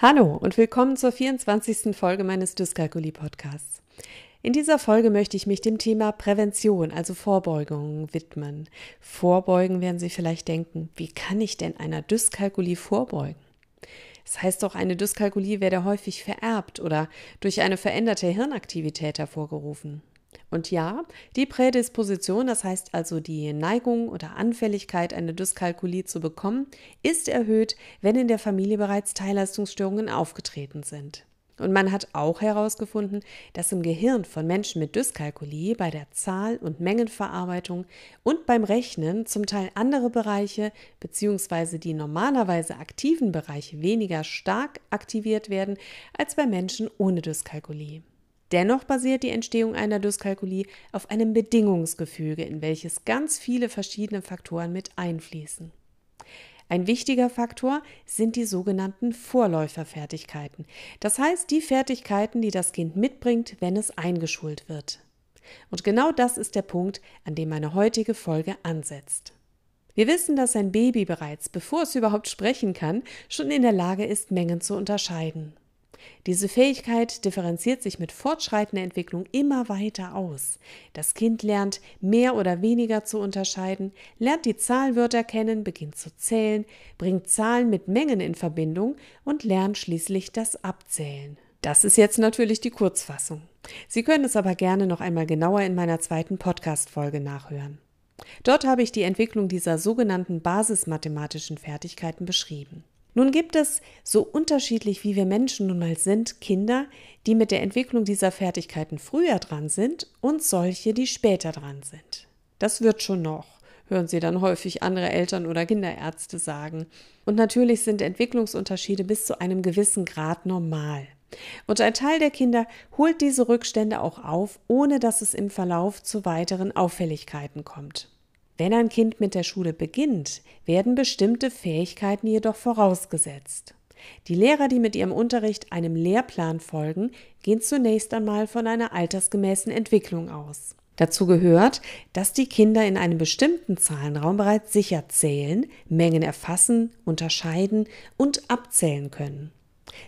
Hallo und willkommen zur 24. Folge meines Dyskalkulie Podcasts. In dieser Folge möchte ich mich dem Thema Prävention, also Vorbeugung, widmen. Vorbeugen werden Sie vielleicht denken, wie kann ich denn einer Dyskalkulie vorbeugen? Das heißt doch, eine Dyskalkulie werde häufig vererbt oder durch eine veränderte Hirnaktivität hervorgerufen. Und ja, die Prädisposition, das heißt also die Neigung oder Anfälligkeit, eine Dyskalkulie zu bekommen, ist erhöht, wenn in der Familie bereits Teilleistungsstörungen aufgetreten sind. Und man hat auch herausgefunden, dass im Gehirn von Menschen mit Dyskalkulie bei der Zahl- und Mengenverarbeitung und beim Rechnen zum Teil andere Bereiche bzw. die normalerweise aktiven Bereiche weniger stark aktiviert werden als bei Menschen ohne Dyskalkulie. Dennoch basiert die Entstehung einer Dyskalkulie auf einem Bedingungsgefüge, in welches ganz viele verschiedene Faktoren mit einfließen. Ein wichtiger Faktor sind die sogenannten Vorläuferfertigkeiten, das heißt die Fertigkeiten, die das Kind mitbringt, wenn es eingeschult wird. Und genau das ist der Punkt, an dem meine heutige Folge ansetzt. Wir wissen, dass ein Baby bereits, bevor es überhaupt sprechen kann, schon in der Lage ist, Mengen zu unterscheiden. Diese Fähigkeit differenziert sich mit fortschreitender Entwicklung immer weiter aus. Das Kind lernt mehr oder weniger zu unterscheiden, lernt die Zahlwörter kennen, beginnt zu zählen, bringt Zahlen mit Mengen in Verbindung und lernt schließlich das Abzählen. Das ist jetzt natürlich die Kurzfassung. Sie können es aber gerne noch einmal genauer in meiner zweiten Podcast-Folge nachhören. Dort habe ich die Entwicklung dieser sogenannten basismathematischen Fertigkeiten beschrieben. Nun gibt es, so unterschiedlich wie wir Menschen nun mal sind, Kinder, die mit der Entwicklung dieser Fertigkeiten früher dran sind und solche, die später dran sind. Das wird schon noch, hören Sie dann häufig andere Eltern oder Kinderärzte sagen. Und natürlich sind Entwicklungsunterschiede bis zu einem gewissen Grad normal. Und ein Teil der Kinder holt diese Rückstände auch auf, ohne dass es im Verlauf zu weiteren Auffälligkeiten kommt. Wenn ein Kind mit der Schule beginnt, werden bestimmte Fähigkeiten jedoch vorausgesetzt. Die Lehrer, die mit ihrem Unterricht einem Lehrplan folgen, gehen zunächst einmal von einer altersgemäßen Entwicklung aus. Dazu gehört, dass die Kinder in einem bestimmten Zahlenraum bereits sicher zählen, Mengen erfassen, unterscheiden und abzählen können.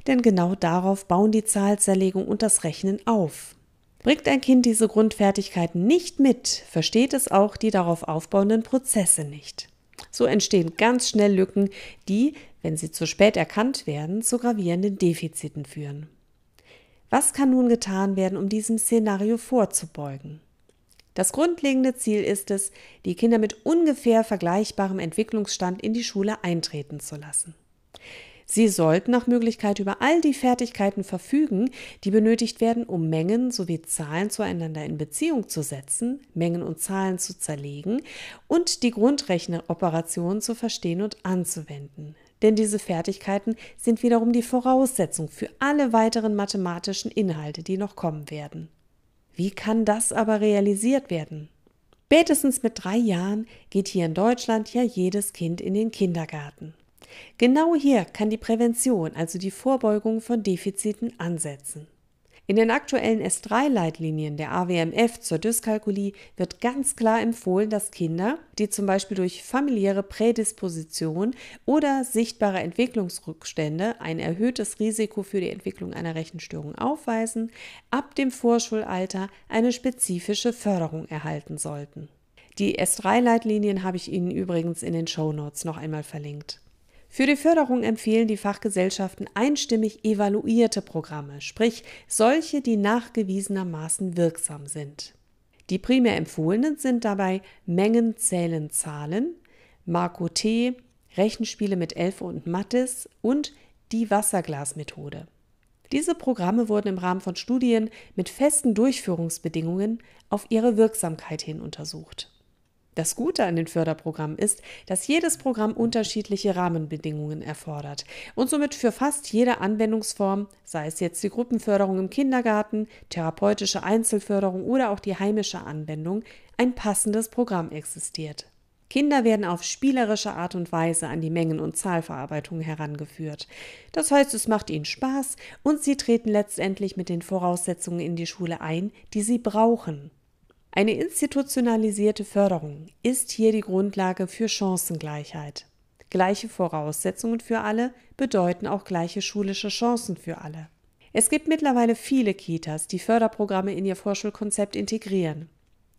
Denn genau darauf bauen die Zahlzerlegung und das Rechnen auf. Bringt ein Kind diese Grundfertigkeiten nicht mit, versteht es auch die darauf aufbauenden Prozesse nicht. So entstehen ganz schnell Lücken, die, wenn sie zu spät erkannt werden, zu gravierenden Defiziten führen. Was kann nun getan werden, um diesem Szenario vorzubeugen? Das grundlegende Ziel ist es, die Kinder mit ungefähr vergleichbarem Entwicklungsstand in die Schule eintreten zu lassen. Sie sollten nach Möglichkeit über all die Fertigkeiten verfügen, die benötigt werden, um Mengen sowie Zahlen zueinander in Beziehung zu setzen, Mengen und Zahlen zu zerlegen und die Grundrechneroperationen zu verstehen und anzuwenden. Denn diese Fertigkeiten sind wiederum die Voraussetzung für alle weiteren mathematischen Inhalte, die noch kommen werden. Wie kann das aber realisiert werden? Spätestens mit drei Jahren geht hier in Deutschland ja jedes Kind in den Kindergarten. Genau hier kann die Prävention, also die Vorbeugung von Defiziten, ansetzen. In den aktuellen S3-Leitlinien der AWMF zur Dyskalkulie wird ganz klar empfohlen, dass Kinder, die zum Beispiel durch familiäre Prädisposition oder sichtbare Entwicklungsrückstände ein erhöhtes Risiko für die Entwicklung einer Rechenstörung aufweisen, ab dem Vorschulalter eine spezifische Förderung erhalten sollten. Die S3-Leitlinien habe ich Ihnen übrigens in den Show Notes noch einmal verlinkt. Für die Förderung empfehlen die Fachgesellschaften einstimmig evaluierte Programme, sprich solche, die nachgewiesenermaßen wirksam sind. Die primär empfohlenen sind dabei Mengen zählen Zahlen, Marco T, Rechenspiele mit Elfe und Mattis und die Wasserglasmethode. Diese Programme wurden im Rahmen von Studien mit festen Durchführungsbedingungen auf ihre Wirksamkeit hin untersucht. Das Gute an den Förderprogrammen ist, dass jedes Programm unterschiedliche Rahmenbedingungen erfordert und somit für fast jede Anwendungsform, sei es jetzt die Gruppenförderung im Kindergarten, therapeutische Einzelförderung oder auch die heimische Anwendung, ein passendes Programm existiert. Kinder werden auf spielerische Art und Weise an die Mengen- und Zahlverarbeitung herangeführt. Das heißt, es macht ihnen Spaß und sie treten letztendlich mit den Voraussetzungen in die Schule ein, die sie brauchen. Eine institutionalisierte Förderung ist hier die Grundlage für Chancengleichheit. Gleiche Voraussetzungen für alle bedeuten auch gleiche schulische Chancen für alle. Es gibt mittlerweile viele Kitas, die Förderprogramme in ihr Vorschulkonzept integrieren.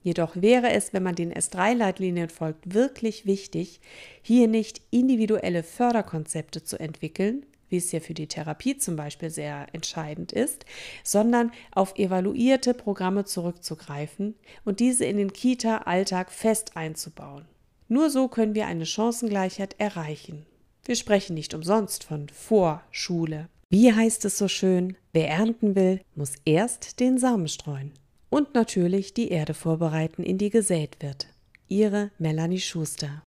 Jedoch wäre es, wenn man den S3-Leitlinien folgt, wirklich wichtig, hier nicht individuelle Förderkonzepte zu entwickeln, wie es ja für die Therapie zum Beispiel sehr entscheidend ist, sondern auf evaluierte Programme zurückzugreifen und diese in den Kita-Alltag fest einzubauen. Nur so können wir eine Chancengleichheit erreichen. Wir sprechen nicht umsonst von Vorschule. Wie heißt es so schön, wer ernten will, muss erst den Samen streuen. Und natürlich die Erde vorbereiten, in die gesät wird. Ihre Melanie Schuster.